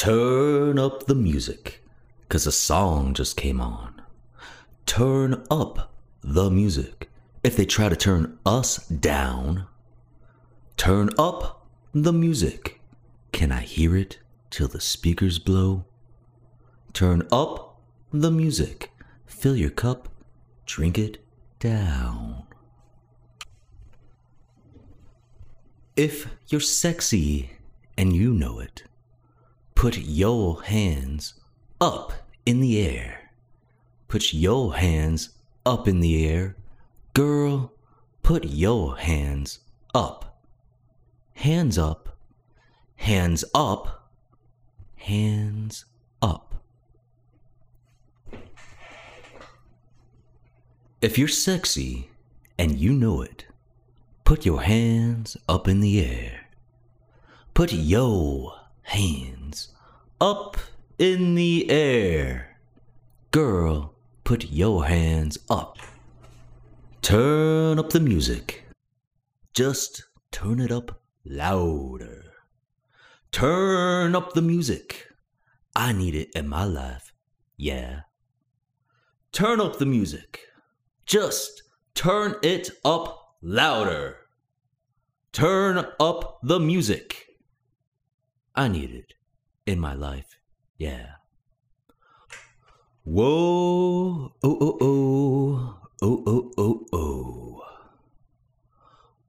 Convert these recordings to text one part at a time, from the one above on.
Turn up the music, cause a song just came on. Turn up the music. If they try to turn us down, turn up the music. Can I hear it till the speakers blow? Turn up the music. Fill your cup, drink it down. If you're sexy and you know it, put your hands up in the air. Put your hands up in the air. Girl, put your hands up. Hands up. Hands up. Hands up. If you're sexy and you know it, put your hands up in the air. Put your hands up in the air. Girl, put your hands up. Turn up the music. Just turn it up louder. Turn up the music. I need it in my life. Yeah. Turn up the music. Just turn it up louder. Turn up the music. I need it in my life. Yeah. Whoa, oh, oh, oh, oh, oh, oh, oh.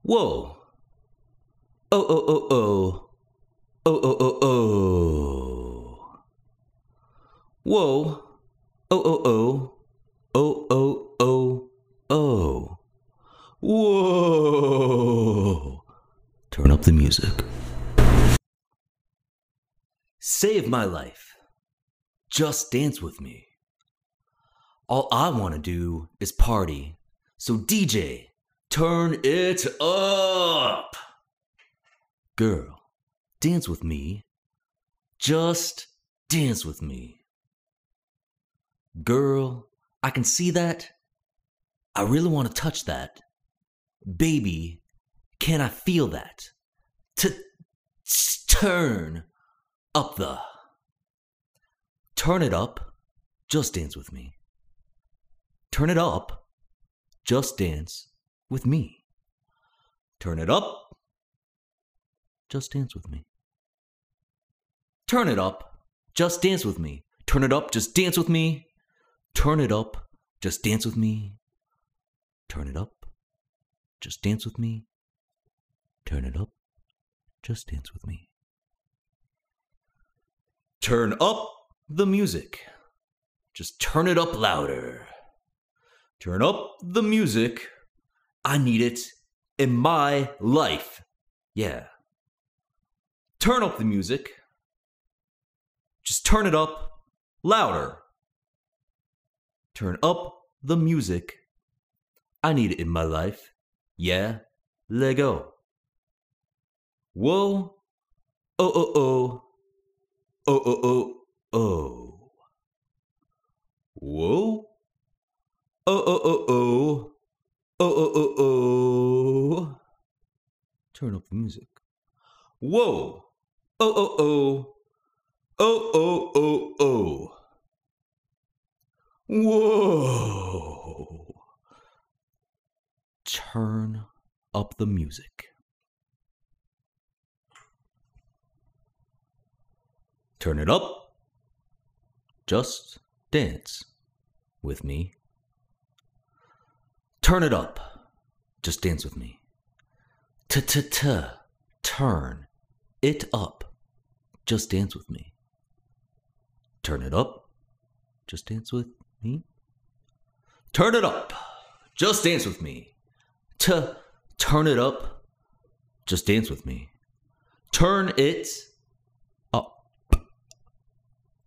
Whoa. Oh, oh, oh, oh. Oh, oh, oh, oh. Whoa. Oh, oh, oh. Oh, oh, oh, oh. Whoa. Turn up the music. Save my life. Just dance with me. All I want to do is party. So, DJ, turn it up. Girl, dance with me. Just dance with me. Girl, I can see that. I really want to touch that. Baby, can I feel that? To turn up the. Turn it up. Just dance with me. Turn it up. Just dance with me. Turn it up. Just dance with me. Turn it up. Just dance with me. Turn it up. Just dance with me. Turn it up. Just dance with me. Turn it up. Just dance with me. Turn it up. Just dance with me. Turn up the music. Just turn it up louder. Turn up the music. I need it in my life. Yeah. Turn up the music. Just turn it up louder. Turn up the music. I need it in my life. Yeah. Lego. Whoa. Oh, oh, oh. Oh, oh, oh, oh. Whoa. Oh, oh, oh, oh. Oh, oh, oh, oh. Turn up the music. Whoa. Oh, oh, oh. Oh, oh, oh, oh. Whoa. Turn up the music. Turn it up. Just dance with me. Turn it up. Just dance with me. T-t-t. Turn it up. Just dance with me. Turn it up. Just dance with me. Turn it up. Just dance with me. T. Turn it up. Just dance with me. Turn it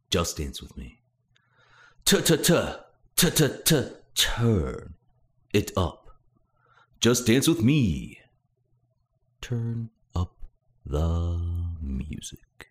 just dance with me. Turn it up. Just dance with me. Turn up the music.